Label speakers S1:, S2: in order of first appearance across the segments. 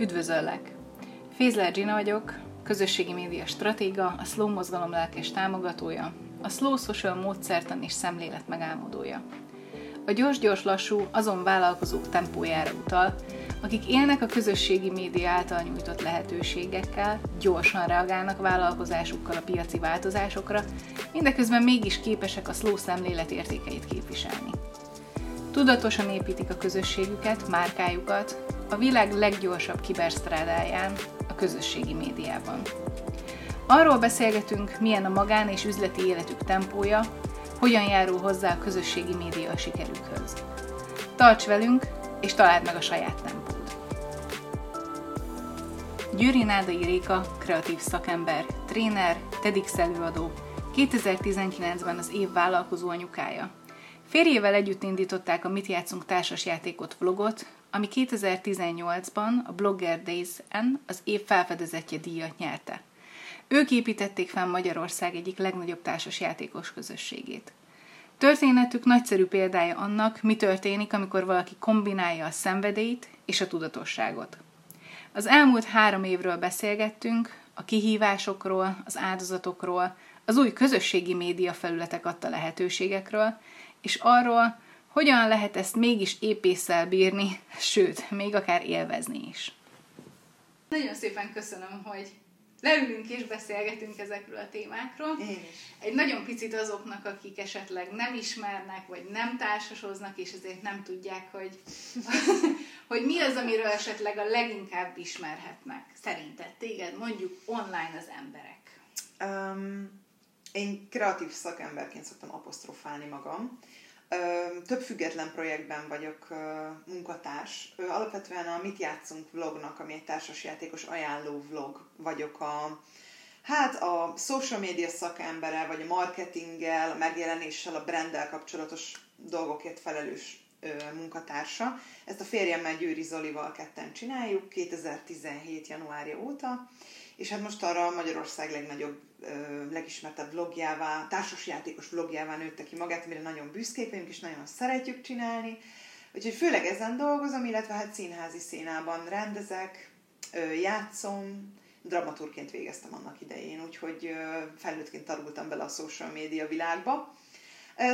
S1: Üdvözöllek! Fézler Gina vagyok, közösségi média stratéga, a Slow mozgalom lelkes támogatója, a Slow Social módszertan és szemlélet megálmodója. A gyors-gyors lassú azon vállalkozók tempójára utal, akik élnek a közösségi média által nyújtott lehetőségekkel, gyorsan reagálnak vállalkozásukkal a piaci változásokra, mindeközben mégis képesek a slow szemlélet értékeit képviselni. Tudatosan építik a közösségüket, márkájukat, a világ leggyorsabb kibersztrádáján, a közösségi médiában. Arról beszélgetünk, milyen a magán és üzleti életük tempója, hogyan járul hozzá a közösségi média a sikerükhöz. Tarts velünk, és találd meg a saját tempót. Győri Nádai Réka, kreatív szakember, tréner, TEDx előadó, 2019-ben az év vállalkozó anyukája. Férjével együtt indították a Mit játszunk társasjátékot vlogot, ami 2018-ban a Blogger Days-en az év felfedezetje díjat nyerte. Ők építették fel Magyarország egyik legnagyobb társasjátékos közösségét. Történetük nagyszerű példája annak, mi történik, amikor valaki kombinálja a szenvedélyt és a tudatosságot. Az elmúlt három évről beszélgettünk, a kihívásokról, az áldozatokról, az új közösségi média felületek adta lehetőségekről, és arról, hogyan lehet ezt mégis épésszel bírni, sőt, még akár élvezni is. Nagyon szépen köszönöm, hogy leülünk és beszélgetünk ezekről a témákról.
S2: Én is.
S1: Egy nagyon picit azoknak, akik esetleg nem ismernek, vagy nem társasoznak, és ezért nem tudják, hogy, hogy mi az, amiről esetleg a leginkább ismerhetnek. Szerinted téged mondjuk online az emberek?
S2: Um, én kreatív szakemberként szoktam apostrofálni magam. Több független projektben vagyok munkatárs. Alapvetően a Mit játszunk vlognak, ami egy társasjátékos ajánló vlog vagyok a, hát a social media szakembere, vagy a marketinggel, a megjelenéssel, a branddel kapcsolatos dolgokért felelős munkatársa. Ezt a férjemmel Győri Zolival ketten csináljuk 2017. januárja óta, és hát most arra Magyarország legnagyobb legismertebb vlogjává, társasjátékos vlogjává nőtte ki magát, amire nagyon büszkék vagyunk, és nagyon szeretjük csinálni. Úgyhogy főleg ezen dolgozom, illetve hát színházi színában rendezek, játszom, dramaturként végeztem annak idején, úgyhogy felnőttként tarultam bele a social média világba.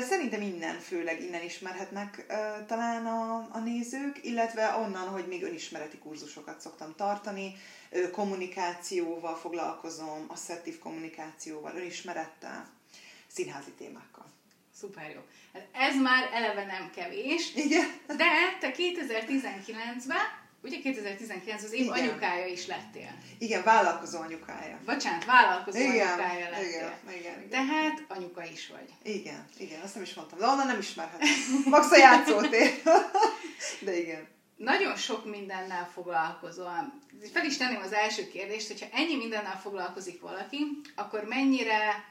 S2: Szerintem innen, főleg innen ismerhetnek talán a, a nézők, illetve onnan, hogy még önismereti kurzusokat szoktam tartani, kommunikációval foglalkozom, asszertív kommunikációval, önismerettel, színházi témákkal.
S1: Szuper jó. Hát ez már eleve nem kevés.
S2: Igen.
S1: De te 2019-ben Ugye 2019 az év igen. anyukája is lettél.
S2: Igen, vállalkozó anyukája.
S1: Bocsánat, vállalkozó
S2: igen,
S1: anyukája lettél.
S2: Igen, igen, igen.
S1: Tehát anyuka is vagy.
S2: Igen, igen, azt nem is mondtam. De onnan nem ismerhetem. Max a játszótér. De igen.
S1: Nagyon sok mindennel foglalkozol. Fel is tenném az első kérdést, hogyha ennyi mindennel foglalkozik valaki, akkor mennyire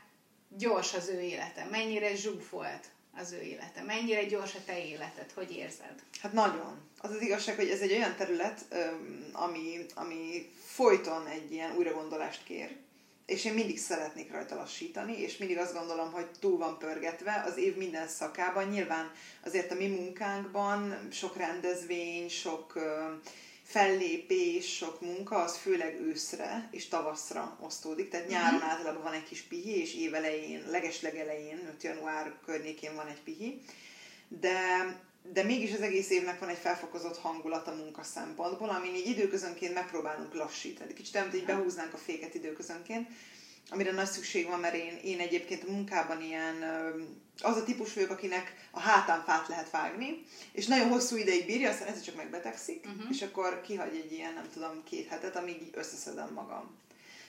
S1: gyors az ő élete, mennyire zsúfolt az ő élete, mennyire gyors a te életed, hogy érzed?
S2: Hát nagyon az az igazság, hogy ez egy olyan terület, ami, ami folyton egy ilyen újragondolást kér, és én mindig szeretnék rajta lassítani, és mindig azt gondolom, hogy túl van pörgetve az év minden szakában. Nyilván azért a mi munkánkban sok rendezvény, sok fellépés, sok munka, az főleg őszre és tavaszra osztódik. Tehát nyáron uh-huh. általában van egy kis pihi, és évelején, legeslegelején, január környékén van egy pihi. De de mégis az egész évnek van egy felfokozott hangulat a munka szempontból, amin így időközönként megpróbálunk lassítani. Kicsit olyan, hogy behúznánk a féket időközönként, amire nagy szükség van, mert én, én egyébként a munkában ilyen, az a típus vagyok, akinek a hátán fát lehet vágni, és nagyon hosszú ideig bírja, aztán ez csak megbetegszik, uh-huh. és akkor kihagy egy ilyen, nem tudom, két hetet, amíg összeszedem magam.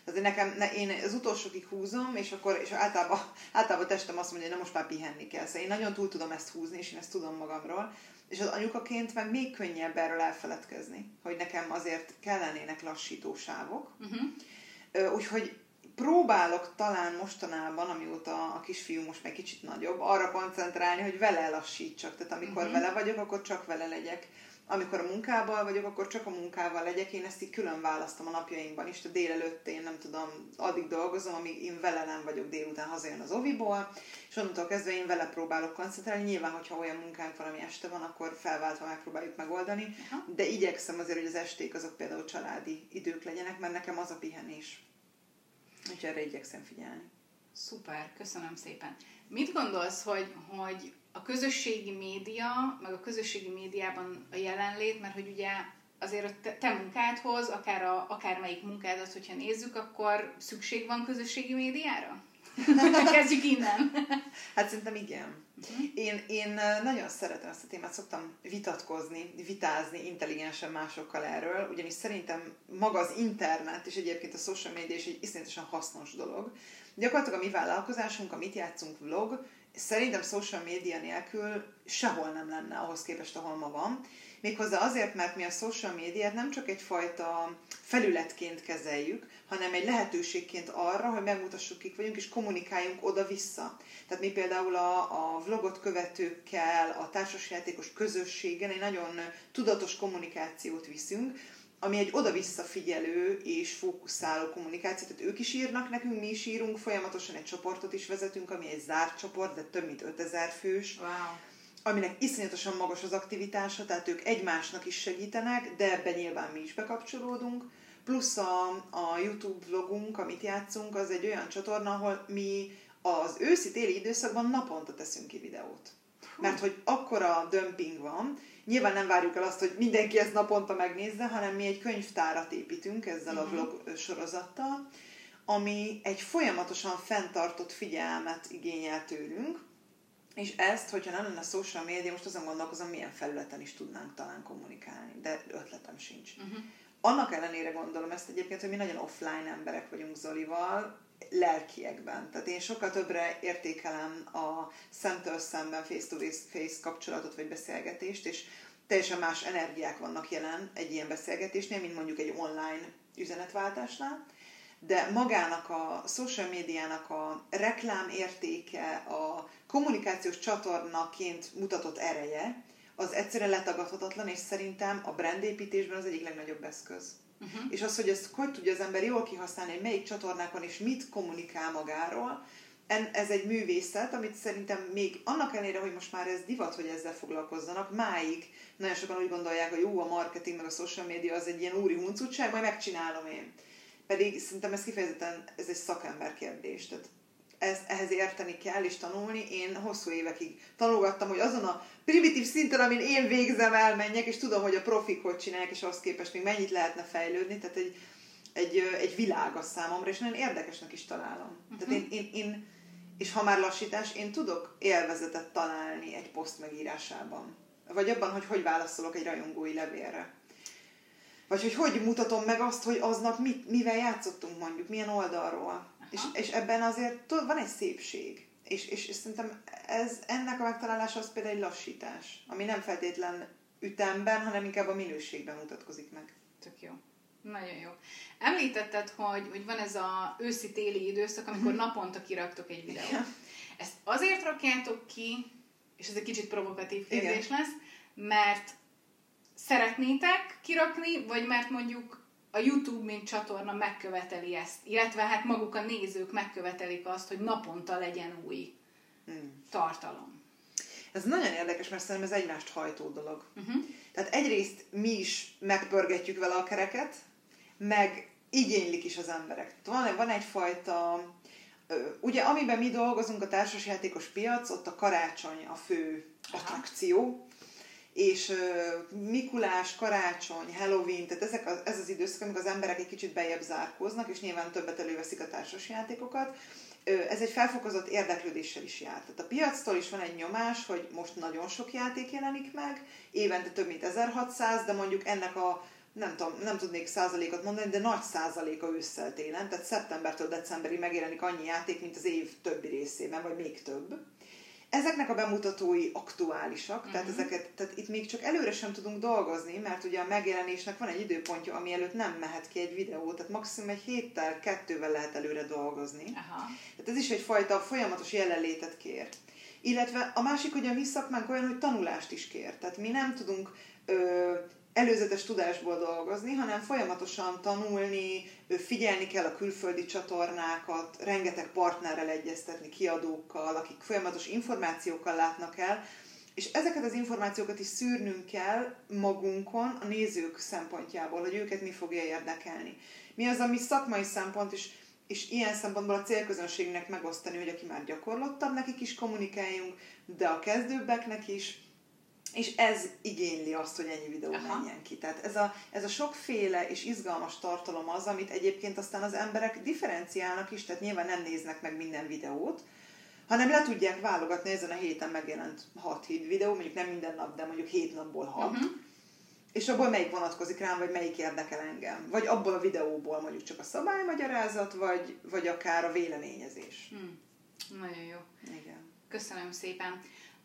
S2: Tehát nekem, ne, én az utolsókig húzom, és akkor és általában, általában testem azt mondja, hogy na most már pihenni kell. Szóval én nagyon túl tudom ezt húzni, és én ezt tudom magamról. És az anyukaként meg még könnyebb erről elfeledkezni, hogy nekem azért kellenének lassítósávok. Uh-huh. Úgyhogy próbálok talán mostanában, amióta a kisfiú most meg kicsit nagyobb, arra koncentrálni, hogy vele lassítsak. Tehát amikor uh-huh. vele vagyok, akkor csak vele legyek amikor a munkával vagyok, akkor csak a munkával legyek, én ezt így külön választom a napjainkban is, a délelőtt én nem tudom, addig dolgozom, amíg én vele nem vagyok délután hazajön az oviból, és onnantól kezdve én vele próbálok koncentrálni. Nyilván, hogyha olyan munkánk van, ami este van, akkor felváltva megpróbáljuk megoldani, Aha. de igyekszem azért, hogy az esték azok például családi idők legyenek, mert nekem az a pihenés. Úgyhogy erre igyekszem figyelni.
S1: Szuper, köszönöm szépen. Mit gondolsz, hogy, hogy a közösségi média, meg a közösségi médiában a jelenlét, mert hogy ugye azért a te, te munkádhoz, akár a, akármelyik munkádat, hogyha nézzük, akkor szükség van közösségi médiára? Kezdjük innen.
S2: Hát szerintem igen. Uh-huh. Én, én nagyon szeretem ezt a témát, szoktam vitatkozni, vitázni intelligensen másokkal erről, ugyanis szerintem maga az internet és egyébként a social media is egy iszonyatosan hasznos dolog. Gyakorlatilag a mi vállalkozásunk, a Mit játszunk vlog, szerintem social média nélkül sehol nem lenne ahhoz képest, ahol ma van. Méghozzá azért, mert mi a social médiát nem csak egyfajta felületként kezeljük, hanem egy lehetőségként arra, hogy megmutassuk, kik vagyunk, és kommunikáljunk oda-vissza. Tehát mi például a, a vlogot követőkkel, a társasjátékos közösségen egy nagyon tudatos kommunikációt viszünk, ami egy oda-vissza figyelő és fókuszáló kommunikáció, tehát ők is írnak nekünk, mi is írunk, folyamatosan egy csoportot is vezetünk, ami egy zárt csoport, de több mint 5000 fős.
S1: Wow
S2: aminek iszonyatosan magas az aktivitása, tehát ők egymásnak is segítenek, de ebben nyilván mi is bekapcsolódunk. Plusz a, a YouTube vlogunk, amit játszunk, az egy olyan csatorna, ahol mi az őszi-téli időszakban naponta teszünk ki videót. Mert hogy akkora dömping van, Nyilván nem várjuk el azt, hogy mindenki ezt naponta megnézze, hanem mi egy könyvtárat építünk ezzel a mhm. vlog sorozattal, ami egy folyamatosan fenntartott figyelmet igényel tőlünk, és ezt, hogyha nem lenne social média, most azon gondolkozom, milyen felületen is tudnánk talán kommunikálni, de ötletem sincs. Uh-huh. Annak ellenére gondolom ezt egyébként, hogy mi nagyon offline emberek vagyunk Zolival, lelkiekben. Tehát én sokkal többre értékelem a szemtől szemben face-to-face kapcsolatot vagy beszélgetést, és teljesen más energiák vannak jelen egy ilyen beszélgetésnél, mint mondjuk egy online üzenetváltásnál. De magának a social médiának a reklám értéke, a kommunikációs csatornaként mutatott ereje, az egyszerűen letagadhatatlan, és szerintem a brandépítésben az egyik legnagyobb eszköz. Uh-huh. És az, hogy ezt hogy tudja az ember jól kihasználni, hogy melyik csatornákon és mit kommunikál magáról, ez egy művészet, amit szerintem még annak ellenére, hogy most már ez divat, hogy ezzel foglalkozzanak, máig nagyon sokan úgy gondolják, hogy jó, a marketing meg a social media az egy ilyen úri huncutság, majd megcsinálom én. Pedig szerintem ez kifejezetten ez egy szakember kérdés. Tehát ez, ehhez érteni kell és tanulni. Én hosszú évekig tanulgattam, hogy azon a primitív szinten, amin én végzem, elmenjek, és tudom, hogy a profik hogy csinálják, és ahhoz képest még mennyit lehetne fejlődni. Tehát egy, egy, egy világ a számomra, és nagyon érdekesnek is találom. Uh-huh. Tehát én, én, én, és ha már lassítás, én tudok élvezetet találni egy poszt megírásában. Vagy abban, hogy hogy válaszolok egy rajongói levélre. Vagy hogy hogy mutatom meg azt, hogy aznap mit, mivel játszottunk mondjuk, milyen oldalról. És, és ebben azért tud, van egy szépség. És, és, és szerintem ez, ennek a megtalálása az például egy lassítás, ami nem feltétlen ütemben, hanem inkább a minőségben mutatkozik meg.
S1: Tök jó. Nagyon jó. Említetted, hogy, hogy van ez a őszi-téli időszak, amikor hmm. naponta kiraktok egy videót. Igen. Ezt azért rakjátok ki, és ez egy kicsit provokatív kérdés Igen. lesz, mert szeretnétek kirakni, vagy mert mondjuk a YouTube, mint csatorna megköveteli ezt, illetve hát maguk a nézők megkövetelik azt, hogy naponta legyen új hmm. tartalom.
S2: Ez nagyon érdekes, mert szerintem ez egymást hajtó dolog. Uh-huh. Tehát egyrészt mi is megpörgetjük vele a kereket, meg igénylik is az emberek. Van, van egyfajta, ugye amiben mi dolgozunk, a társasjátékos piac, ott a karácsony a fő attrakció, és Mikulás, karácsony, Halloween, tehát ezek az, ez az időszak, amikor az emberek egy kicsit bejebb zárkóznak, és nyilván többet előveszik a társasjátékokat. Ez egy felfokozott érdeklődéssel is jár. Tehát a piactól is van egy nyomás, hogy most nagyon sok játék jelenik meg, évente több mint 1600, de mondjuk ennek a nem, tudom, nem tudnék százalékot mondani, de nagy százaléka ősszel télen, tehát szeptembertől decemberig megjelenik annyi játék, mint az év többi részében, vagy még több. Ezeknek a bemutatói aktuálisak, uh-huh. tehát, ezeket, tehát itt még csak előre sem tudunk dolgozni, mert ugye a megjelenésnek van egy időpontja, ami előtt nem mehet ki egy videó, tehát maximum egy héttel, kettővel lehet előre dolgozni. Aha. Tehát ez is egyfajta folyamatos jelenlétet kér. Illetve a másik, hogy a mi szakmánk olyan, hogy tanulást is kér. Tehát mi nem tudunk ö, előzetes tudásból dolgozni, hanem folyamatosan tanulni, figyelni kell a külföldi csatornákat, rengeteg partnerrel egyeztetni, kiadókkal, akik folyamatos információkkal látnak el, és ezeket az információkat is szűrnünk kell magunkon, a nézők szempontjából, hogy őket mi fogja érdekelni. Mi az, ami szakmai szempont, és, és ilyen szempontból a célközönségnek megosztani, hogy aki már gyakorlottabb, nekik is kommunikáljunk, de a kezdőbbeknek is, és ez igényli azt, hogy ennyi videó Aha. menjen ki. Tehát ez a, ez a sokféle és izgalmas tartalom az, amit egyébként aztán az emberek differenciálnak is, tehát nyilván nem néznek meg minden videót, hanem le tudják válogatni, ezen a héten megjelent 6 híd videó, mondjuk nem minden nap, de mondjuk 7 napból 6, uh-huh. Mhm. és abból melyik vonatkozik rám, vagy melyik érdekel engem. Vagy abból a videóból mondjuk csak a szabálymagyarázat, vagy, vagy akár a véleményezés.
S1: Hmm. Nagyon jó.
S2: Igen.
S1: Köszönöm szépen.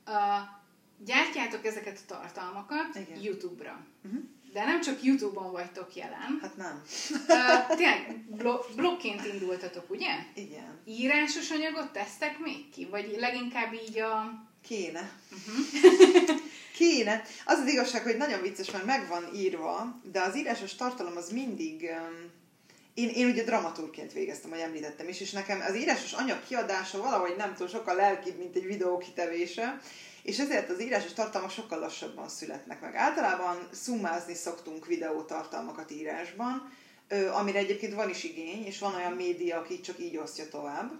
S1: Uh, gyártjátok ezeket a tartalmakat Igen. YouTube-ra. Uh-huh. De nem csak YouTube-on vagytok jelen.
S2: Hát nem.
S1: Uh, tényleg blog, blogként indultatok, ugye?
S2: Igen.
S1: Írásos anyagot tesztek még ki? Vagy leginkább így a...
S2: Kéne. Uh-huh. Kéne. Az az igazság, hogy nagyon vicces, mert meg van írva, de az írásos tartalom az mindig... Um, én, én ugye dramaturgként végeztem, hogy említettem is, és nekem az írásos anyag kiadása valahogy nem tudom, sokkal lelkibb, mint egy videó kitevése, és ezért az írásos tartalmak sokkal lassabban születnek meg. Általában szumázni szoktunk videótartalmakat írásban, amire egyébként van is igény, és van olyan média, aki csak így osztja tovább.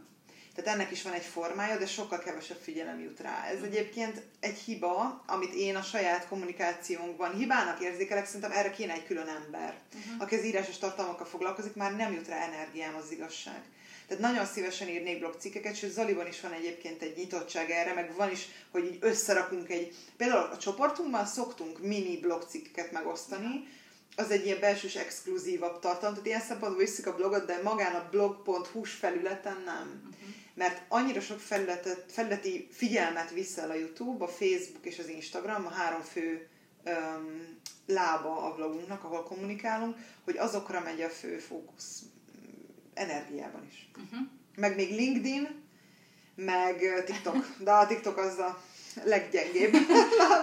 S2: Tehát ennek is van egy formája, de sokkal kevesebb figyelem jut rá. Ez egyébként egy hiba, amit én a saját kommunikációnkban hibának érzékelek, szerintem erre kéne egy külön ember, uh-huh. aki az írásos tartalmakkal foglalkozik, már nem jut rá energiám az igazság. Tehát nagyon szívesen írnék blogcikkeket, sőt Zoliban is van egyébként egy nyitottság erre, meg van is, hogy így összerakunk egy, például a csoportunkban szoktunk mini blogcikkeket megosztani, az egy ilyen belsős exkluzívabb tartalom, tehát ilyen szempontból viszik a blogot, de magán a blog.hu felületen nem. Uh-huh. Mert annyira sok felületet, felületi figyelmet viszel a YouTube, a Facebook és az Instagram, a három fő um, lába a blogunknak, ahol kommunikálunk, hogy azokra megy a fő fókusz energiában is. Uh-huh. Meg még LinkedIn, meg TikTok. De a TikTok az a leggyengébb.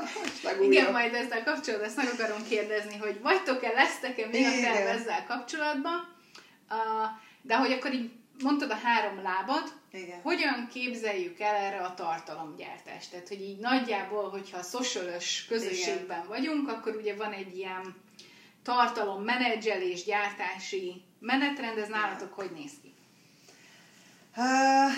S1: Igen, majd ezzel kapcsolatban ezt meg akarom kérdezni, hogy vagytok-e, lesztek-e még a terv ezzel kapcsolatban. Uh, de hogy akkor így mondtad a három lábad, Igen. hogyan képzeljük el erre a tartalomgyártást? Tehát, hogy így nagyjából, hogyha a socialos közösségben Igen. vagyunk, akkor ugye van egy ilyen tartalom menedzselés, gyártási menetrend, ez nálatok hogy néz ki?
S2: Uh,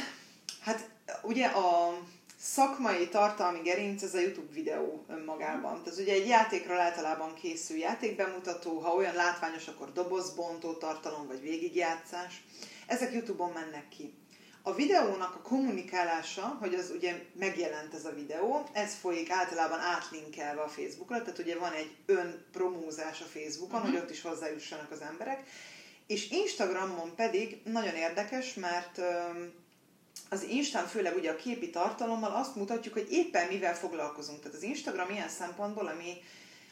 S2: hát ugye a szakmai tartalmi gerinc ez a YouTube videó önmagában. Tehát ugye egy játékról általában készül játékbemutató, ha olyan látványos, akkor dobozbontó tartalom, vagy végigjátszás. Ezek YouTube-on mennek ki. A videónak a kommunikálása, hogy az ugye megjelent ez a videó, ez folyik általában átlinkelve a Facebookra, tehát ugye van egy önpromózás a Facebookon, uh-huh. hogy ott is hozzájussanak az emberek, és Instagramon pedig nagyon érdekes, mert az Instán főleg ugye a képi tartalommal azt mutatjuk, hogy éppen mivel foglalkozunk. Tehát az Instagram ilyen szempontból, ami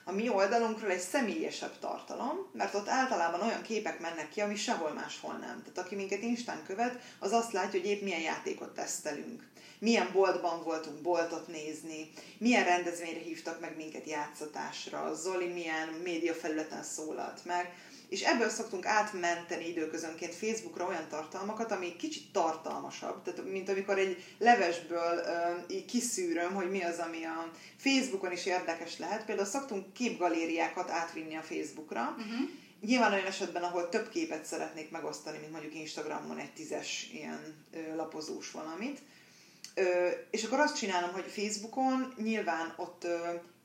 S2: a mi oldalunkról egy személyesebb tartalom, mert ott általában olyan képek mennek ki, ami sehol máshol nem. Tehát aki minket Instán követ, az azt látja, hogy épp milyen játékot tesztelünk. Milyen boltban voltunk boltot nézni, milyen rendezvényre hívtak meg minket játszatásra, Zoli milyen médiafelületen szólalt meg és ebből szoktunk átmenteni időközönként Facebookra olyan tartalmakat, ami kicsit tartalmasabb, tehát mint amikor egy levesből uh, így kiszűröm, hogy mi az, ami a Facebookon is érdekes lehet. Például szoktunk képgalériákat átvinni a Facebookra, uh-huh. Nyilván olyan esetben, ahol több képet szeretnék megosztani, mint mondjuk Instagramon egy tízes ilyen ö, lapozós valamit. Ö, és akkor azt csinálom, hogy Facebookon nyilván ott ö,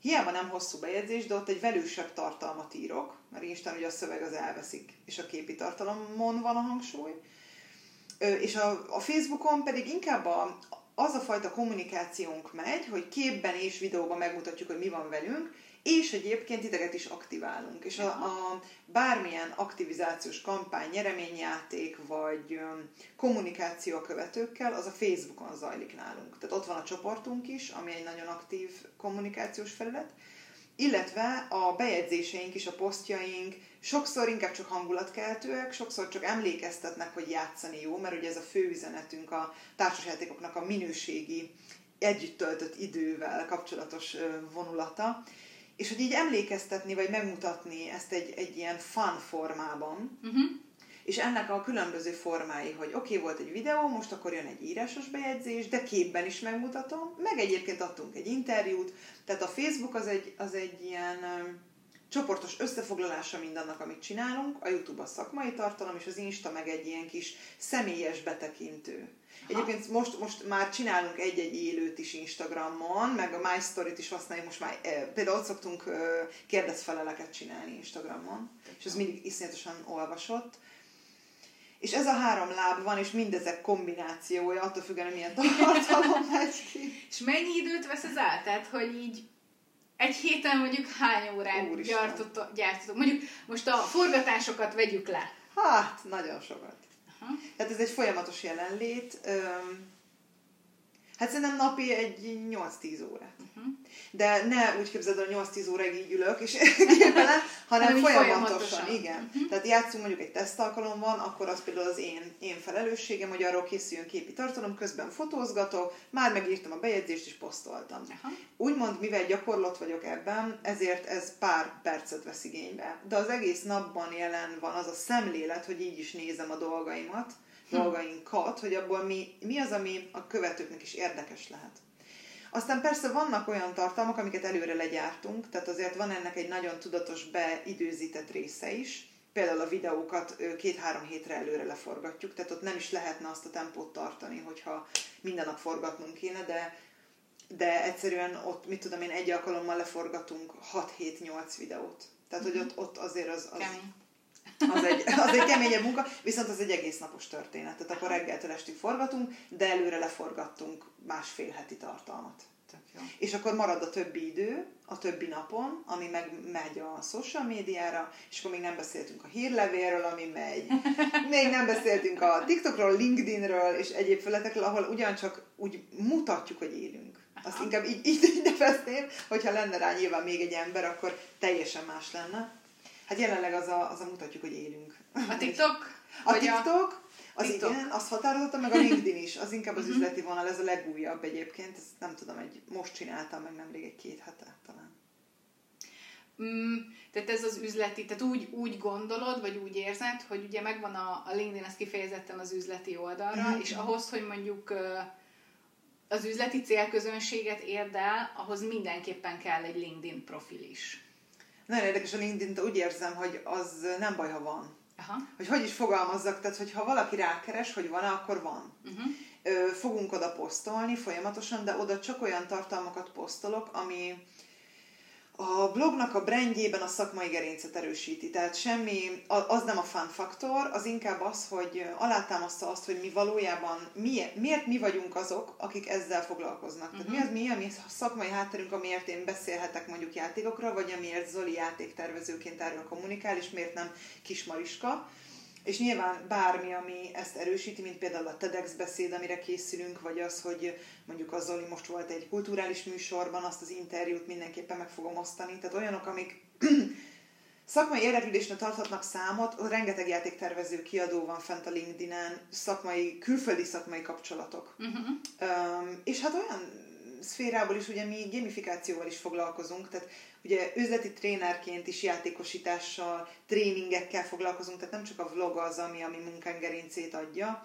S2: hiába nem hosszú bejegyzés, de ott egy velősebb tartalmat írok, mert Instán ugye a szöveg az elveszik, és a képi tartalomon van a hangsúly. És a, a Facebookon pedig inkább a, az a fajta kommunikációnk megy, hogy képben és videóban megmutatjuk, hogy mi van velünk, és egyébként ideket is aktiválunk. És a, a bármilyen aktivizációs kampány, nyereményjáték, vagy um, kommunikáció a követőkkel, az a Facebookon zajlik nálunk. Tehát ott van a csoportunk is, ami egy nagyon aktív kommunikációs felület, illetve a bejegyzéseink is, a posztjaink sokszor inkább csak hangulatkeltőek, sokszor csak emlékeztetnek, hogy játszani jó, mert ugye ez a fő üzenetünk a társasjátékoknak a minőségi, együtt töltött idővel kapcsolatos vonulata, és hogy így emlékeztetni, vagy megmutatni ezt egy, egy ilyen fun formában, uh-huh. És ennek a különböző formái, hogy oké, okay, volt egy videó, most akkor jön egy írásos bejegyzés, de képben is megmutatom, meg egyébként adtunk egy interjút, tehát a Facebook az egy, az egy ilyen csoportos összefoglalása mindannak, amit csinálunk, a YouTube a szakmai tartalom, és az Insta meg egy ilyen kis személyes betekintő. Aha. Egyébként most, most már csinálunk egy-egy élőt is Instagramon, meg a My Story-t is használjuk, most már e, például ott szoktunk e, kérdezfeleleket csinálni Instagramon, és ez mindig iszonyatosan olvasott. És ez a három láb van, és mindezek kombinációja, attól függően, milyen tartalom megy ki.
S1: És mennyi időt vesz ez át? Tehát, hogy így egy héten mondjuk hány órát gyártottok? Mondjuk most a forgatásokat vegyük le.
S2: Hát, nagyon sokat. Aha. Tehát ez egy folyamatos jelenlét. Hát szerintem napi egy 8-10 órát. Uh-huh. De ne úgy képzeld, hogy 8-10 óráig így ülök, és képelen, hanem folyamatosan, folyamatosan. Igen. Uh-huh. Tehát játszunk mondjuk egy tesztalkalom van, akkor az például az én, én felelősségem, hogy arról készüljön képi tartalom, közben fotózgatok, már megírtam a bejegyzést és posztoltam. Uh-huh. Úgymond, mivel gyakorlott vagyok ebben, ezért ez pár percet vesz igénybe. De az egész napban jelen van az a szemlélet, hogy így is nézem a dolgaimat, dolgainkat, hogy abból mi, mi az, ami a követőknek is érdekes lehet. Aztán persze vannak olyan tartalmak, amiket előre legyártunk, tehát azért van ennek egy nagyon tudatos beidőzített része is. Például a videókat két-három hétre előre leforgatjuk, tehát ott nem is lehetne azt a tempót tartani, hogyha minden nap forgatnunk kéne, de, de egyszerűen ott, mit tudom én, egy alkalommal leforgatunk 6-7-8 videót. Tehát, hogy mhm. ott, ott azért az... az Kemény az egy, az egy keményebb munka, viszont az egy egész napos történet. Tehát akkor reggeltől estig forgatunk, de előre leforgattunk másfél heti tartalmat. És akkor marad a többi idő, a többi napon, ami meg megy a social médiára, és akkor még nem beszéltünk a hírlevélről, ami megy. Még nem beszéltünk a TikTokról, LinkedInről és egyéb felületekről, ahol ugyancsak úgy mutatjuk, hogy élünk. Azt inkább így, így, így nevezném, hogyha lenne rá nyilván még egy ember, akkor teljesen más lenne. Hát jelenleg az a, az a mutatjuk, hogy élünk.
S1: A TikTok?
S2: A TikTok, az TikTok. igen, azt határozottam, meg a LinkedIn is. Az inkább az uh-huh. üzleti vonal, ez a legújabb egyébként. Ezt nem tudom, egy, most csináltam meg nemrég egy két hete talán.
S1: Mm, tehát ez az üzleti, tehát úgy, úgy gondolod, vagy úgy érzed, hogy ugye megvan a, a LinkedIn, ez kifejezetten az üzleti oldalra, uh-huh. és ahhoz, hogy mondjuk az üzleti célközönséget érd el, ahhoz mindenképpen kell egy LinkedIn profil is.
S2: Nagyon érdekes a linkedin úgy érzem, hogy az nem baj, ha van. Aha. Hogy hogy is fogalmazzak, tehát hogyha valaki rákeres, hogy van-e, akkor van. Uh-huh. fogunk oda posztolni folyamatosan, de oda csak olyan tartalmakat posztolok, ami, a blognak a brandjében a szakmai gerincet erősíti. Tehát semmi, az nem a fun faktor, az inkább az, hogy alátámasztja azt, hogy mi valójában, mi, miért mi vagyunk azok, akik ezzel foglalkoznak. Uh-huh. Tehát mi az mi, ami a szakmai hátterünk, amiért én beszélhetek mondjuk játékokról, vagy amiért Zoli játéktervezőként erről kommunikál, és miért nem Kismariska. És nyilván bármi, ami ezt erősíti, mint például a TEDx beszéd, amire készülünk, vagy az, hogy mondjuk az Zoli most volt egy kulturális műsorban, azt az interjút mindenképpen meg fogom osztani. Tehát olyanok, amik szakmai érdeklődésnek tarthatnak számot, rengeteg játéktervező kiadó van fent a LinkedIn-en, szakmai, külföldi szakmai kapcsolatok. Uh-huh. Um, és hát olyan szférából is ugye mi gamifikációval is foglalkozunk, tehát ugye üzleti trénerként is játékosítással, tréningekkel foglalkozunk, tehát nem csak a vlog az, ami a mi munkánk gerincét adja.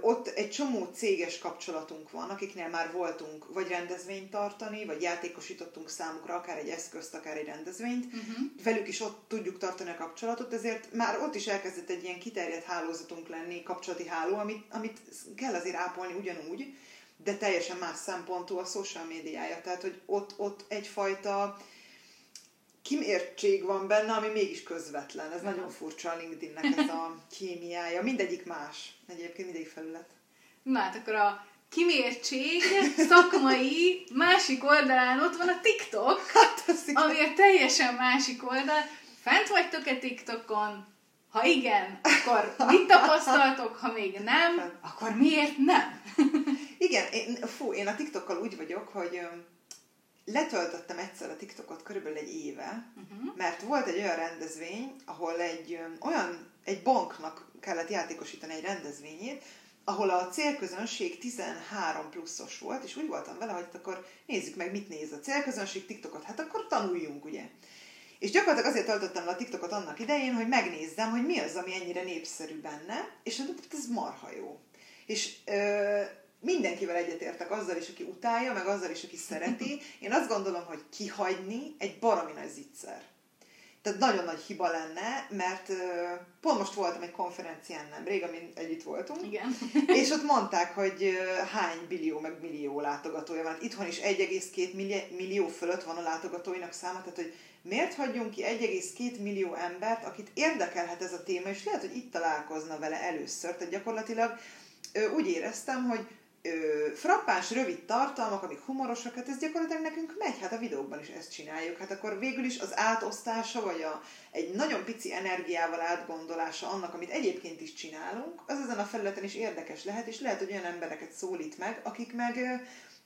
S2: Ott egy csomó céges kapcsolatunk van, akiknél már voltunk vagy rendezvényt tartani, vagy játékosítottunk számukra akár egy eszközt, akár egy rendezvényt. Uh-huh. Velük is ott tudjuk tartani a kapcsolatot, ezért már ott is elkezdett egy ilyen kiterjedt hálózatunk lenni, kapcsolati háló, amit, amit kell azért ápolni ugyanúgy, de teljesen más szempontú a social médiája. Tehát, hogy ott, ott egyfajta kimértség van benne, ami mégis közvetlen. Ez nagyon furcsa a LinkedInnek ez a kémiája. Mindegyik más. Egyébként mindegyik felület.
S1: Na hát akkor a kimértség szakmai másik oldalán ott van a TikTok, hát, ami a teljesen másik oldal. Fent vagytok-e TikTokon? Ha igen, akkor mit tapasztaltok? Ha még nem, akkor miért nem?
S2: igen, én, fú, én a TikTokkal úgy vagyok, hogy letöltöttem egyszer a TikTokot körülbelül egy éve, uh-huh. mert volt egy olyan rendezvény, ahol egy olyan, egy banknak kellett játékosítani egy rendezvényét, ahol a célközönség 13 pluszos volt, és úgy voltam vele, hogy hát akkor nézzük meg, mit néz a célközönség TikTokot, hát akkor tanuljunk, ugye. És gyakorlatilag azért töltöttem le a TikTokot annak idején, hogy megnézzem, hogy mi az, ami ennyire népszerű benne, és hát ez marha jó. És ö, mindenkivel egyetértek, azzal is, aki utálja, meg azzal is, aki szereti. Én azt gondolom, hogy kihagyni egy baromi nagy zicser. Tehát nagyon nagy hiba lenne, mert uh, pont most voltam egy konferencián nemrég, amin együtt voltunk,
S1: Igen.
S2: és ott mondták, hogy uh, hány billió meg millió látogatója van. Itthon is 1,2 millió, millió fölött van a látogatóinak száma, tehát hogy miért hagyjunk ki 1,2 millió embert, akit érdekelhet ez a téma, és lehet, hogy itt találkozna vele először. Tehát gyakorlatilag uh, úgy éreztem, hogy frappáns, rövid tartalmak, amik humorosak, hát ez gyakorlatilag nekünk megy, hát a videókban is ezt csináljuk. Hát akkor végül is az átosztása, vagy a, egy nagyon pici energiával átgondolása annak, amit egyébként is csinálunk, az ezen a felületen is érdekes lehet, és lehet, hogy olyan embereket szólít meg, akik meg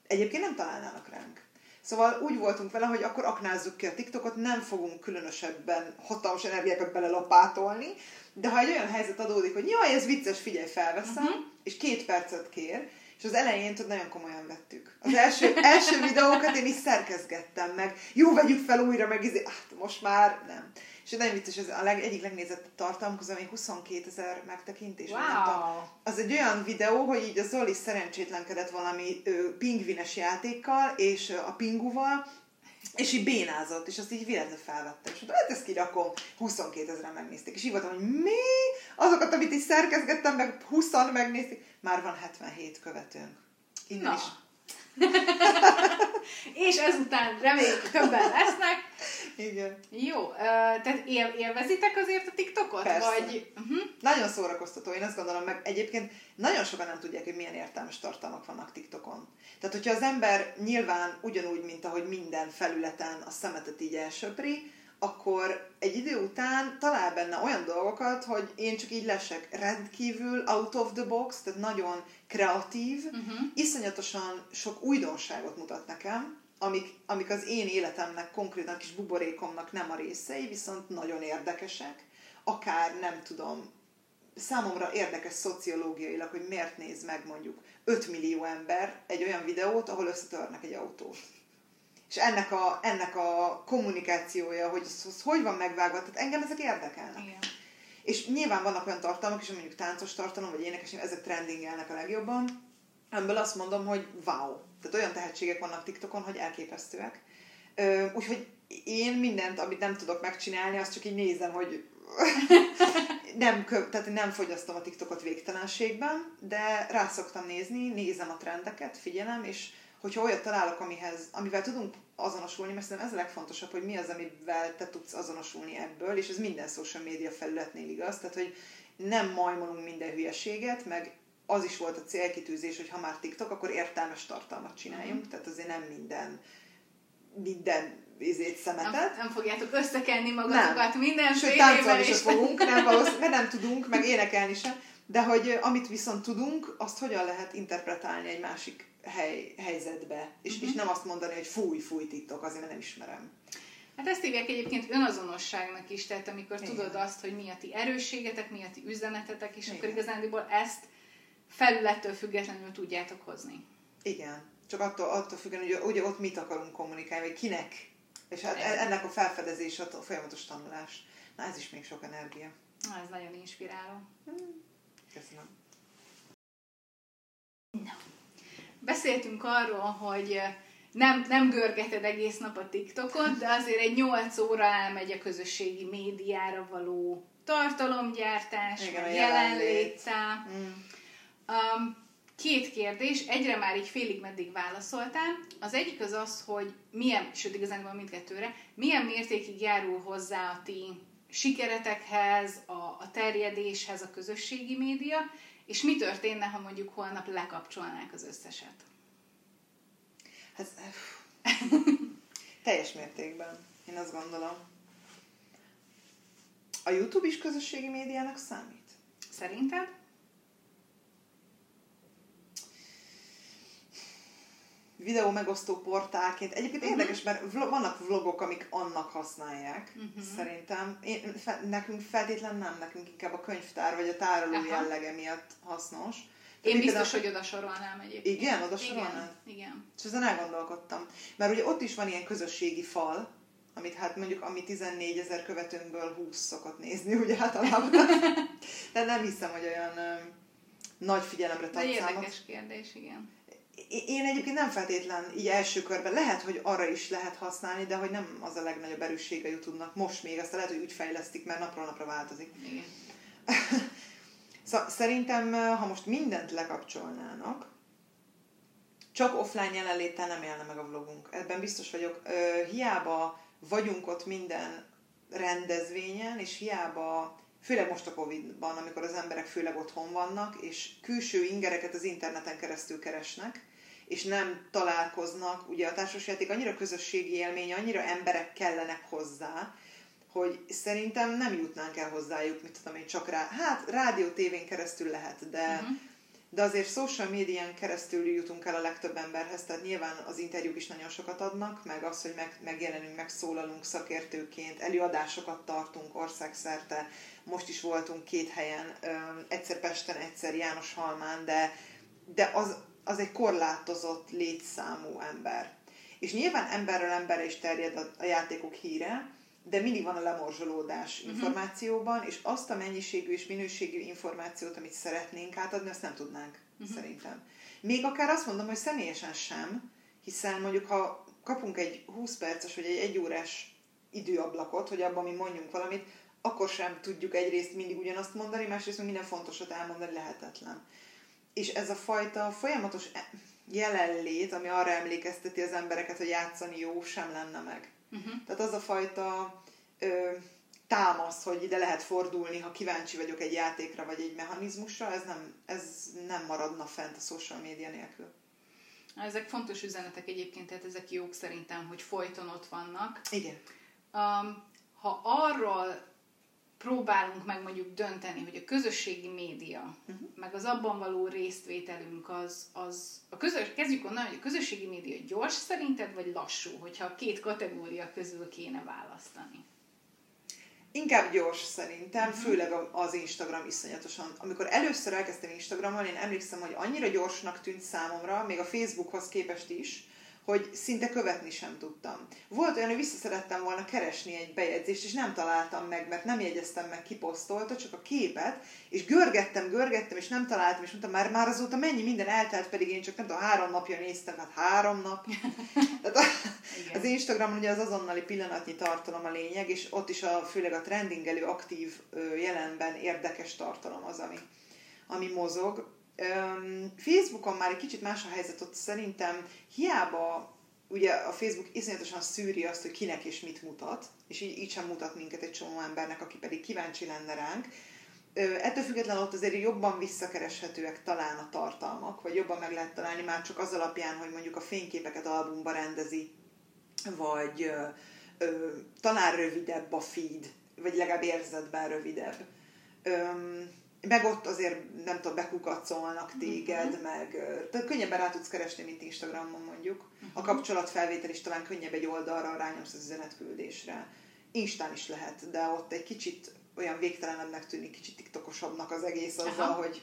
S2: egyébként nem találnának ránk. Szóval úgy voltunk vele, hogy akkor aknázzuk ki a TikTokot, nem fogunk különösebben hatalmas energiákat belelapátolni, de ha egy olyan helyzet adódik, hogy jaj, ez vicces, figyelj, felveszem, uh-huh. és két percet kér, és az elején tudod, nagyon komolyan vettük. Az első, első videókat én is szerkezgettem meg. Jó, vegyük fel újra, meg izé, hát most már nem. És nagyon vicces, ez a leg, egyik legnézett tartalom, közben még 22 ezer megtekintés.
S1: Wow.
S2: Az egy olyan videó, hogy így a Zoli szerencsétlenkedett valami ö, pingvines játékkal, és ö, a pinguval, és így bénázott, és azt így véletlenül felvettem. És mondtam, hát ezt kirakom, 22 ezeren megnézték. És így voltam, hogy mi? Azokat, amit így szerkezgettem, meg 20 megnézték. Már van 77 követőnk. Innen Na. is.
S1: és ezután reméljük, többen lesznek.
S2: Igen.
S1: Jó, uh, tehát él, élvezitek azért a TikTokot?
S2: Persze.
S1: Vagy... Uh-huh.
S2: Nagyon szórakoztató, én azt gondolom, meg egyébként nagyon sokan nem tudják, hogy milyen értelmes tartalmak vannak TikTokon. Tehát, hogyha az ember nyilván ugyanúgy, mint ahogy minden felületen a szemetet így elsöpri, akkor egy idő után talál benne olyan dolgokat, hogy én csak így lesek rendkívül out of the box, tehát nagyon kreatív, uh-huh. iszonyatosan sok újdonságot mutat nekem, amik, amik az én életemnek, konkrétan kis buborékomnak nem a részei, viszont nagyon érdekesek. Akár nem tudom, számomra érdekes szociológiailag, hogy miért néz meg mondjuk 5 millió ember egy olyan videót, ahol összetörnek egy autót. És ennek a, ennek a kommunikációja, hogy az, az hogy van megvágva, tehát engem ezek érdekelnek. Igen. És nyilván vannak olyan tartalmak is, mondjuk táncos tartalom, vagy énekes, ezek trendingelnek a legjobban. Ebből azt mondom, hogy wow. Tehát olyan tehetségek vannak TikTokon, hogy elképesztőek. Úgyhogy én mindent, amit nem tudok megcsinálni, azt csak így nézem, hogy nem, tehát nem fogyasztom a TikTokot végtelenségben, de rá szoktam nézni, nézem a trendeket, figyelem, és hogyha olyat találok, amihez, amivel tudunk azonosulni, mert szerintem ez a legfontosabb, hogy mi az, amivel te tudsz azonosulni ebből, és ez minden social media felületnél igaz, tehát hogy nem majmolunk minden hülyeséget, meg az is volt a célkitűzés, hogy ha már TikTok, akkor értelmes tartalmat csináljunk, mm. tehát azért nem minden minden izét szemetet. Nem,
S1: nem fogjátok összekenni magatokat minden
S2: Sőt, táncolni is fogunk, nem valószínű, mert nem tudunk, meg énekelni sem. De hogy amit viszont tudunk, azt hogyan lehet interpretálni egy másik hely, helyzetbe. És, uh-huh. és nem azt mondani, hogy fúj, fúj TikTok, azért mert nem ismerem.
S1: Hát ezt hívják egyébként önazonosságnak is, tehát amikor Igen. tudod azt, hogy mi a ti erősségetek, mi a ti üzenetetek, és Igen. akkor igazándiból ezt felülettől függetlenül tudjátok hozni.
S2: Igen. Csak attól, attól függően, hogy ugye ott mit akarunk kommunikálni, vagy kinek. És hát ennek a felfedezés, a folyamatos tanulás. Na ez is még sok energia.
S1: Na, ez nagyon inspiráló.
S2: Hmm. Köszönöm.
S1: No. Beszéltünk arról, hogy nem, nem görgeted egész nap a TikTokot, de azért egy 8 óra elmegy a közösségi médiára való tartalomgyártás, Igen, a jelenlét. Mm. Um, két kérdés, egyre már így félig meddig válaszoltál. Az egyik az az, hogy milyen, sőt igazán mindkettőre, milyen mértékig járul hozzá a ti sikeretekhez, a, a terjedéshez a közösségi média, és mi történne, ha mondjuk holnap lekapcsolnák az összeset?
S2: Hát, teljes mértékben, én azt gondolom. A YouTube is közösségi médiának számít?
S1: Szerinted?
S2: Videó megosztó portálként. Egyébként uh-huh. érdekes, mert vlog, vannak vlogok, amik annak használják, uh-huh. szerintem. Én, fe, nekünk feltétlen nem, nekünk inkább a könyvtár vagy a tároló Aha. jellege miatt hasznos.
S1: Én biztos, hogy oda sorolnám egyébként.
S2: Igen, oda sorolnám?
S1: Igen, igen.
S2: És ezen elgondolkodtam. Mert ugye ott is van ilyen közösségi fal, amit hát mondjuk, ami 14 ezer követőnkből 20 szokott nézni, ugye általában. De nem hiszem, hogy olyan ö, nagy figyelemre tart
S1: De érdekes kérdés, igen.
S2: Én egyébként nem feltétlen így első körben, lehet, hogy arra is lehet használni, de hogy nem az a legnagyobb erőssége YouTube-nak most még, aztán lehet, hogy úgy fejlesztik, mert napról napra változik.
S1: Igen.
S2: szóval szerintem, ha most mindent lekapcsolnának, csak offline jelenléttel nem élne meg a vlogunk. Ebben biztos vagyok. Hiába vagyunk ott minden rendezvényen, és hiába, főleg most a Covid-ban, amikor az emberek főleg otthon vannak, és külső ingereket az interneten keresztül keresnek, és nem találkoznak, ugye a társasjáték annyira közösségi élmény, annyira emberek kellenek hozzá, hogy szerintem nem jutnánk el hozzájuk, mit tudom én, csak rá, hát rádió, tévén keresztül lehet, de, uh-huh. de azért social médián keresztül jutunk el a legtöbb emberhez, tehát nyilván az interjúk is nagyon sokat adnak, meg az, hogy meg, megjelenünk, megszólalunk szakértőként, előadásokat tartunk országszerte, most is voltunk két helyen, egyszer Pesten, egyszer János Halmán, de, de az, az egy korlátozott létszámú ember. És nyilván emberről emberre is terjed a, a játékok híre, de mindig van a lemorzsolódás uh-huh. információban, és azt a mennyiségű és minőségű információt, amit szeretnénk átadni, azt nem tudnánk, uh-huh. szerintem. Még akár azt mondom, hogy személyesen sem, hiszen mondjuk, ha kapunk egy 20 perces vagy egy egyórás időablakot, hogy abban mi mondjunk valamit, akkor sem tudjuk egyrészt mindig ugyanazt mondani, másrészt minden fontosat elmondani lehetetlen. És ez a fajta folyamatos e- jelenlét, ami arra emlékezteti az embereket, hogy játszani jó, sem lenne meg. Uh-huh. Tehát az a fajta ö, támasz, hogy ide lehet fordulni, ha kíváncsi vagyok egy játékra vagy egy mechanizmusra, ez nem, ez nem maradna fent a social média nélkül.
S1: Ezek fontos üzenetek egyébként, tehát ezek jók szerintem, hogy folyton ott vannak.
S2: Igen.
S1: Um, ha arról próbálunk meg mondjuk dönteni, hogy a közösségi média, uh-huh. meg az abban való résztvételünk az, az a közös, kezdjük onnan, hogy a közösségi média gyors szerinted, vagy lassú, hogyha a két kategória közül kéne választani?
S2: Inkább gyors szerintem, uh-huh. főleg az Instagram iszonyatosan. Amikor először elkezdtem Instagramon, én emlékszem, hogy annyira gyorsnak tűnt számomra, még a Facebookhoz képest is, hogy szinte követni sem tudtam. Volt olyan, hogy visszaszerettem volna keresni egy bejegyzést, és nem találtam meg, mert nem jegyeztem meg, ki posztolta, csak a képet, és görgettem, görgettem, és nem találtam, és mondtam, már, már azóta mennyi minden eltelt, pedig én csak nem tudom, három napja néztem, hát három nap. Tehát a, az Instagramon ugye az azonnali pillanatnyi tartalom a lényeg, és ott is a, főleg a trendingelő aktív jelenben érdekes tartalom az, ami, ami mozog Facebookon már egy kicsit más a helyzet, ott szerintem hiába ugye a Facebook iszonyatosan szűri azt, hogy kinek és mit mutat, és így, így sem mutat minket egy csomó embernek, aki pedig kíváncsi lenne ránk. Ettől függetlenül ott azért jobban visszakereshetőek talán a tartalmak, vagy jobban meg lehet találni már csak az alapján, hogy mondjuk a fényképeket albumba rendezi, vagy ö, ö, talán rövidebb a feed, vagy legalább érzetben rövidebb. Ö, meg ott azért, nem tudom, bekukatszolnak mhm. téged, uh-huh. meg tehát könnyebben rá tudsz keresni, mint Instagramon mondjuk. Uh-huh. A mhm. kapcsolatfelvétel is talán könnyebb egy oldalra, rányomsz az üzenetküldésre. Instán is lehet, de ott egy kicsit olyan végtelenebbnek tűnik, kicsit tiktokosabbnak az egész azzal, Aha. hogy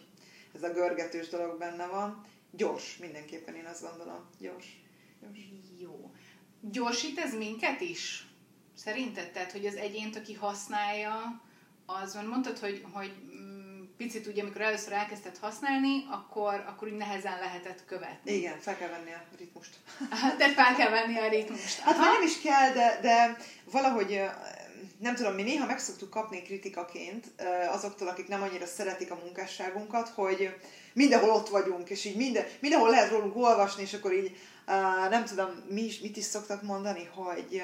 S2: ez a görgetős dolog benne van. Gyors, mindenképpen én azt gondolom. Gyors. Gyors.
S1: Jó. Gyorsít ez minket is? Szerinted? Tehát, hogy az egyént, aki használja, az van, mondtad, hogy, hogy picit ugye, amikor először elkezdted használni, akkor, akkor úgy nehezen lehetett követni.
S2: Igen, fel kell venni a ritmust.
S1: De fel kell venni a ritmust.
S2: Hát nem is kell, de, de valahogy nem tudom, mi néha meg szoktuk kapni kritikaként azoktól, akik nem annyira szeretik a munkásságunkat, hogy mindenhol ott vagyunk, és így minden, mindenhol lehet rólunk olvasni, és akkor így nem tudom, mi is, mit is szoktak mondani, hogy,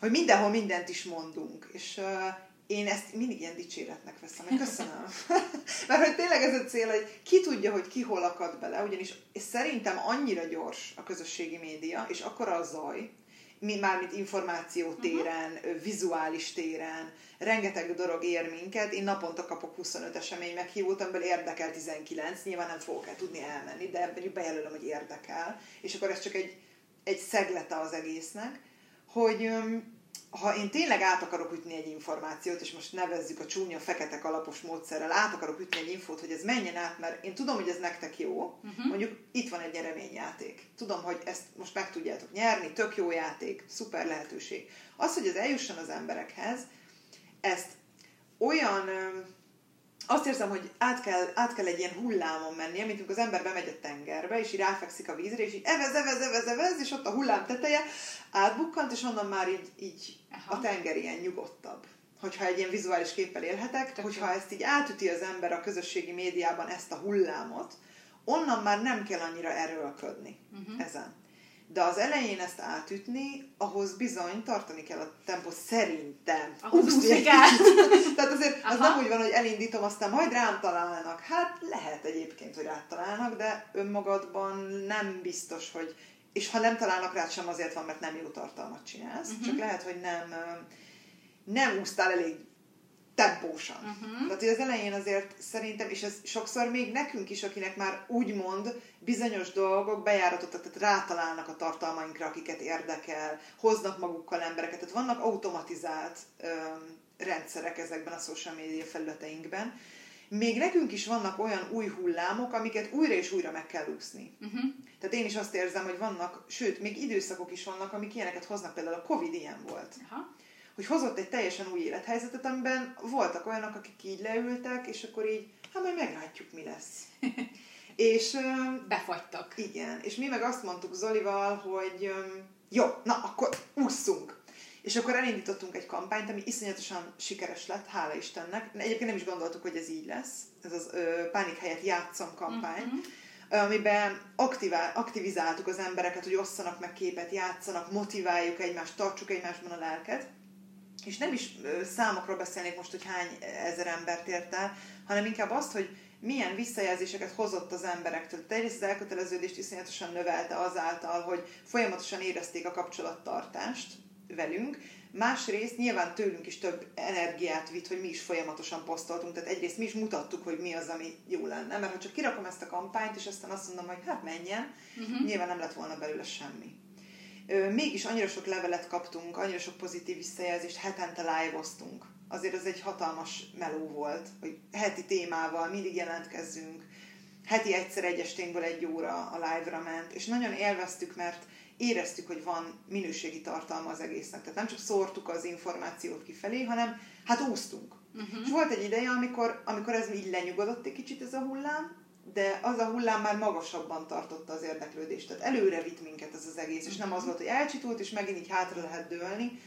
S2: hogy mindenhol mindent is mondunk, és én ezt mindig ilyen dicséretnek veszem, hogy köszönöm. Mert hogy tényleg ez a cél, hogy ki tudja, hogy ki hol akad bele, ugyanis és szerintem annyira gyors a közösségi média, és akkor a zaj, mármint információ téren, uh-huh. vizuális téren, rengeteg dolog ér minket. Én naponta kapok 25 esemény meghívót, amiből érdekel 19, nyilván nem fogok el tudni elmenni, de bejelölöm, hogy érdekel, és akkor ez csak egy, egy szeglete az egésznek, hogy ha én tényleg át akarok ütni egy információt, és most nevezzük a csúnya fekete kalapos módszerrel, át akarok ütni egy infót, hogy ez menjen át, mert én tudom, hogy ez nektek jó, uh-huh. mondjuk itt van egy nyereményjáték. Tudom, hogy ezt most meg tudjátok nyerni, tök jó játék, szuper lehetőség. Az, hogy ez eljusson az emberekhez, ezt olyan azt érzem, hogy át kell, át kell egy ilyen hullámon mennie, mint amikor az ember bemegy a tengerbe, és így ráfekszik a vízre, és így evez, evez, evez, evez, és ott a hullám teteje átbukkant, és onnan már így, így a tenger ilyen nyugodtabb. Hogyha egy ilyen vizuális képpel élhetek, de hogyha ezt így átüti az ember a közösségi médiában ezt a hullámot, onnan már nem kell annyira erőlködni uh-huh. ezen. De az elején ezt átütni, ahhoz bizony tartani kell a tempót szerintem.
S1: Ahhoz úszni kell.
S2: Tehát azért Aha. az nem úgy van, hogy elindítom, aztán majd rám találnak. Hát lehet egyébként, hogy találnak, de önmagadban nem biztos, hogy és ha nem találnak rá, sem azért van, mert nem jó tartalmat csinálsz, uh-huh. csak lehet, hogy nem nem úsztál elég tempósan. Uh-huh. Tehát, hogy az elején azért szerintem, és ez sokszor még nekünk is, akinek már úgymond bizonyos dolgok bejáratot, tehát rátalálnak a tartalmainkra, akiket érdekel, hoznak magukkal embereket, tehát vannak automatizált öm, rendszerek ezekben a social media felületeinkben, még nekünk is vannak olyan új hullámok, amiket újra és újra meg kell úszni. Uh-huh. Tehát én is azt érzem, hogy vannak, sőt, még időszakok is vannak, amik ilyeneket hoznak, például a Covid ilyen volt. Uh-huh hogy hozott egy teljesen új élethelyzetet, amiben voltak olyanok, akik így leültek, és akkor így, hát majd meglátjuk, mi lesz.
S1: és... Befagytak.
S2: Igen, és mi meg azt mondtuk Zolival, hogy jó, na, akkor ússzunk. És akkor elindítottunk egy kampányt, ami iszonyatosan sikeres lett, hála Istennek. Egyébként nem is gondoltuk, hogy ez így lesz. Ez az ö, Pánik helyett játszom kampány. Uh-huh. amiben aktivál, aktivizáltuk az embereket, hogy osszanak meg képet, játszanak, motiváljuk egymást, tartsuk egymásban a lelket és nem is számokról beszélnék most, hogy hány ezer embert ért el, hanem inkább azt, hogy milyen visszajelzéseket hozott az emberektől. Egyrészt az elköteleződést iszonyatosan növelte azáltal, hogy folyamatosan érezték a kapcsolattartást velünk, másrészt nyilván tőlünk is több energiát vitt, hogy mi is folyamatosan posztoltunk, tehát egyrészt mi is mutattuk, hogy mi az, ami jó lenne, mert ha csak kirakom ezt a kampányt, és aztán azt mondom, hogy hát menjen, uh-huh. nyilván nem lett volna belőle semmi mégis annyira sok levelet kaptunk, annyira sok pozitív visszajelzést, hetente live-oztunk. Azért ez egy hatalmas meló volt, hogy heti témával mindig jelentkezzünk, heti egyszer egy esténkből egy óra a live-ra ment, és nagyon élveztük, mert éreztük, hogy van minőségi tartalma az egésznek. Tehát nem csak szórtuk az információt kifelé, hanem hát úsztunk. Uh-huh. És volt egy ideje, amikor, amikor ez így lenyugodott egy kicsit ez a hullám, de az a hullám már magasabban tartotta az érdeklődést. Tehát előre vitt minket ez az egész, és nem az volt, hogy elcsitult, és megint így hátra lehet dőlni.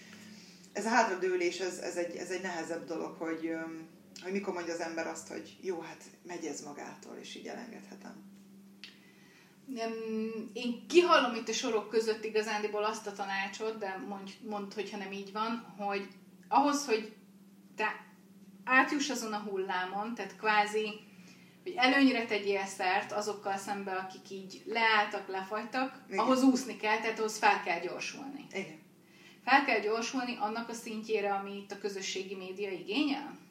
S2: Ez a hátradőlés, ez, ez, egy, ez egy nehezebb dolog, hogy, hogy mikor mondja az ember azt, hogy jó, hát megy ez magától, és így elengedhetem.
S1: Én kihallom itt a sorok között igazándiból azt a tanácsot, de mondj, mondd, hogyha nem így van, hogy ahhoz, hogy te átjuss azon a hullámon, tehát kvázi hogy előnyre tegyél szert azokkal szemben, akik így leálltak, lefagytak, Igen. ahhoz úszni kell, tehát ahhoz fel kell gyorsulni.
S2: Igen.
S1: Fel kell gyorsulni annak a szintjére, ami itt a közösségi média igényel?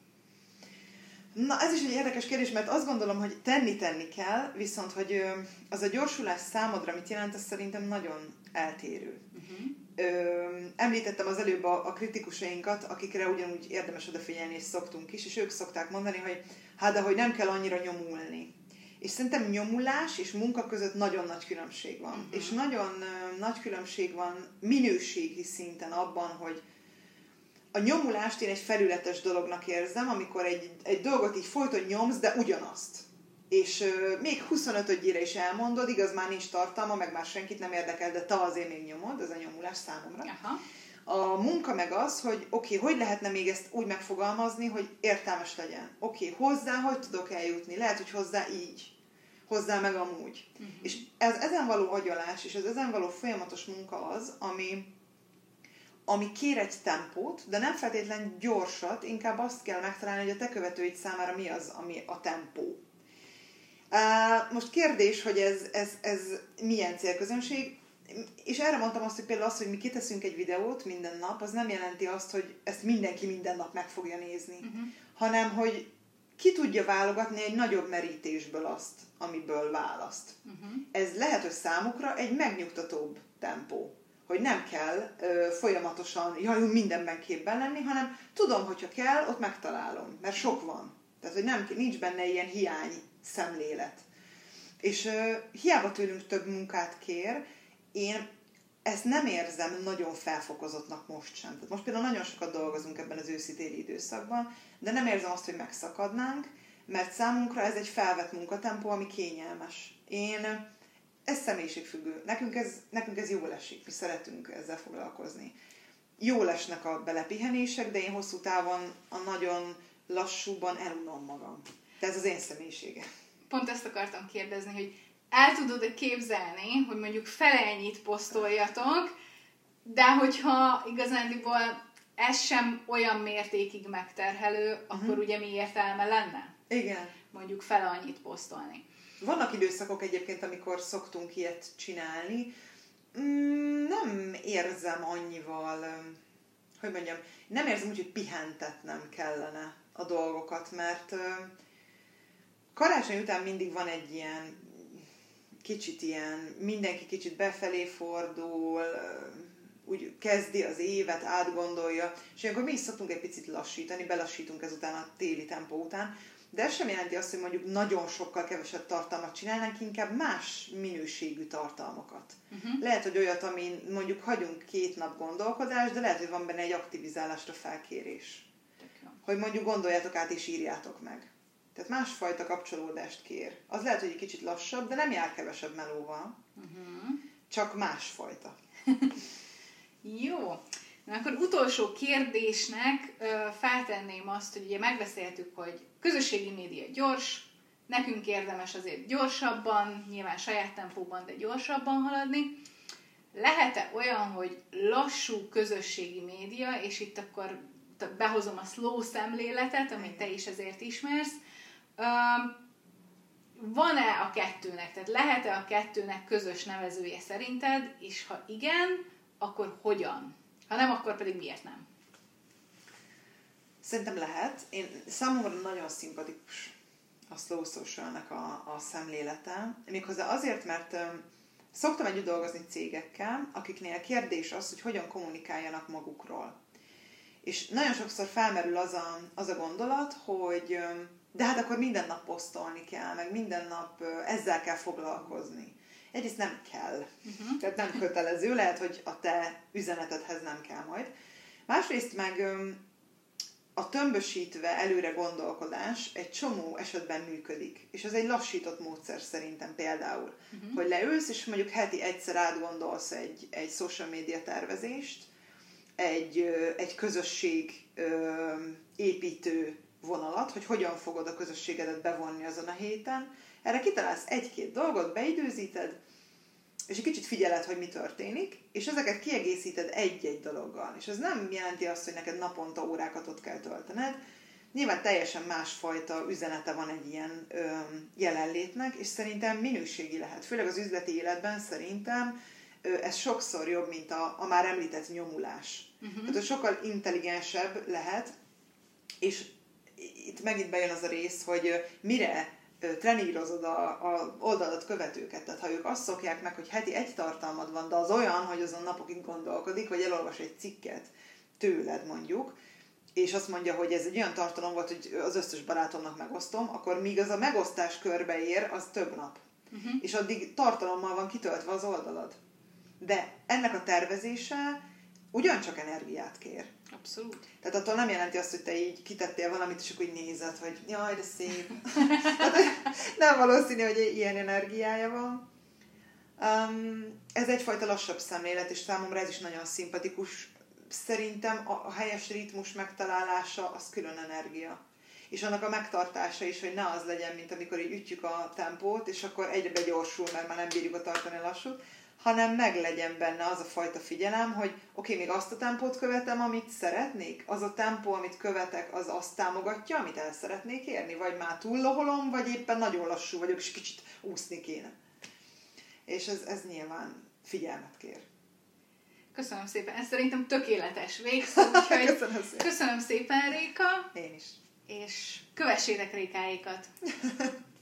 S2: Na, ez is egy érdekes kérdés, mert azt gondolom, hogy tenni-tenni kell, viszont hogy az a gyorsulás számodra mit jelent, az szerintem nagyon eltérő. Uh-huh. Ö, említettem az előbb a, a kritikusainkat, akikre ugyanúgy érdemes odafigyelni, és szoktunk is, és ők szokták mondani, hogy hát de hogy nem kell annyira nyomulni. És szerintem nyomulás és munka között nagyon nagy különbség van. Uh-huh. És nagyon uh, nagy különbség van minőségi szinten abban, hogy a nyomulást én egy felületes dolognak érzem, amikor egy, egy dolgot így folyton nyomsz, de ugyanazt. És még 25-ére is elmondod, igaz, már nincs tartalma, meg már senkit nem érdekel, de te azért még nyomod, ez a nyomulás számomra.
S1: Aha.
S2: A munka meg az, hogy oké, okay, hogy lehetne még ezt úgy megfogalmazni, hogy értelmes legyen. Oké, okay, hozzá hogy tudok eljutni? Lehet, hogy hozzá így. Hozzá meg amúgy. Uh-huh. És ez ezen való agyalás, és ez ezen való folyamatos munka az, ami, ami kér egy tempót, de nem feltétlenül gyorsat, inkább azt kell megtalálni, hogy a te követőid számára mi az, ami a tempó. Most kérdés, hogy ez, ez, ez milyen célközönség és erre mondtam azt, hogy például az, hogy mi kiteszünk egy videót minden nap, az nem jelenti azt, hogy ezt mindenki minden nap meg fogja nézni, uh-huh. hanem hogy ki tudja válogatni egy nagyobb merítésből azt, amiből választ. Uh-huh. Ez lehet, hogy számukra egy megnyugtatóbb tempó. hogy nem kell ö, folyamatosan, jaj, mindenben képben lenni, hanem tudom, hogyha kell, ott megtalálom, mert sok van. Tehát, hogy nem, nincs benne ilyen hiány szemlélet. És ö, hiába tőlünk több munkát kér, én ezt nem érzem nagyon felfokozottnak most sem. Tehát most például nagyon sokat dolgozunk ebben az őszi időszakban, de nem érzem azt, hogy megszakadnánk, mert számunkra ez egy felvett munkatempó, ami kényelmes. Én, ez személyiségfüggő. Nekünk ez, nekünk ez jól esik, mi szeretünk ezzel foglalkozni. Jól esnek a belepihenések, de én hosszú távon a nagyon lassúban elunom magam. De ez az én személyisége.
S1: Pont ezt akartam kérdezni, hogy el tudod-e képzelni, hogy mondjuk felennyit posztoljatok, de hogyha igazándiból ez sem olyan mértékig megterhelő, uh-huh. akkor ugye mi értelme lenne?
S2: Igen.
S1: Mondjuk fele annyit posztolni.
S2: Vannak időszakok egyébként, amikor szoktunk ilyet csinálni. Mm, nem érzem annyival, hogy mondjam, nem érzem úgy, hogy pihentetnem kellene a dolgokat, mert karácsony után mindig van egy ilyen kicsit ilyen, mindenki kicsit befelé fordul, úgy kezdi az évet, átgondolja, és akkor mi is szoktunk egy picit lassítani, belassítunk ezután a téli tempó után, de ez sem jelenti azt, hogy mondjuk nagyon sokkal kevesebb tartalmat csinálnánk, inkább más minőségű tartalmakat. Uh-huh. Lehet, hogy olyat, amin mondjuk hagyunk két nap gondolkodás, de lehet, hogy van benne egy aktivizálásra felkérés. Hogy mondjuk gondoljátok át és írjátok meg. Tehát másfajta kapcsolódást kér. Az lehet, hogy egy kicsit lassabb, de nem jár kevesebb melóval. Uh-huh. Csak másfajta.
S1: Jó. Na akkor utolsó kérdésnek ö, feltenném azt, hogy ugye megbeszéltük, hogy közösségi média gyors, nekünk érdemes azért gyorsabban, nyilván saját tempóban, de gyorsabban haladni. Lehet-e olyan, hogy lassú közösségi média, és itt akkor behozom a slow szemléletet, amit te is ezért ismersz, van-e a kettőnek, tehát lehet-e a kettőnek közös nevezője szerinted, és ha igen, akkor hogyan? Ha nem, akkor pedig miért nem?
S2: Szerintem lehet. Én számomra nagyon szimpatikus a slow social a, a szemlélete. Méghozzá azért, mert szoktam együtt dolgozni cégekkel, akiknél kérdés az, hogy hogyan kommunikáljanak magukról. És nagyon sokszor felmerül az a, az a gondolat, hogy de hát akkor minden nap posztolni kell, meg minden nap ezzel kell foglalkozni. Egyrészt nem kell, uh-huh. tehát nem kötelező, lehet, hogy a te üzenetedhez nem kell majd. Másrészt meg a tömbösítve előre gondolkodás egy csomó esetben működik. És ez egy lassított módszer szerintem például. Uh-huh. Hogy leülsz, és mondjuk heti egyszer átgondolsz egy, egy social media tervezést, egy, egy közösség építő vonalat, hogy hogyan fogod a közösségedet bevonni azon a héten. Erre kitalálsz egy-két dolgot, beidőzíted, és egy kicsit figyeled, hogy mi történik, és ezeket kiegészíted egy-egy dologgal. És ez nem jelenti azt, hogy neked naponta órákat ott kell töltened. Nyilván teljesen másfajta üzenete van egy ilyen ö, jelenlétnek, és szerintem minőségi lehet. Főleg az üzleti életben szerintem ö, ez sokszor jobb, mint a, a már említett nyomulás. Uh-huh. Tehát, sokkal intelligensebb lehet, és itt megint bejön az a rész, hogy mire trenírozod a, a oldalat követőket. Tehát ha ők azt szokják meg, hogy heti egy tartalmad van, de az olyan, hogy azon napokig gondolkodik, vagy elolvas egy cikket tőled mondjuk, és azt mondja, hogy ez egy olyan tartalom volt, hogy az összes barátomnak megosztom, akkor míg az a megosztás körbe ér, az több nap. Uh-huh. És addig tartalommal van kitöltve az oldalad. De ennek a tervezése ugyancsak energiát kér.
S1: Abszolút.
S2: Tehát attól nem jelenti azt, hogy te így kitettél valamit, és akkor így nézed, hogy jaj, de szép. nem valószínű, hogy ilyen energiája van. Um, ez egyfajta lassabb szemlélet, és számomra ez is nagyon szimpatikus. Szerintem a, helyes ritmus megtalálása az külön energia. És annak a megtartása is, hogy ne az legyen, mint amikor így ütjük a tempót, és akkor egyre begyorsul, mert már nem bírjuk a tartani lassút, hanem meglegyen benne az a fajta figyelem, hogy oké, okay, még azt a tempót követem, amit szeretnék, az a tempó, amit követek, az azt támogatja, amit el szeretnék érni, vagy már túl loholom, vagy éppen nagyon lassú vagyok, és kicsit úszni kéne. És ez, ez nyilván figyelmet kér.
S1: Köszönöm szépen. Ez szerintem tökéletes végszó, úgyhogy köszönöm, szépen. köszönöm szépen, Réka.
S2: Én is.
S1: És kövessétek Rékáikat.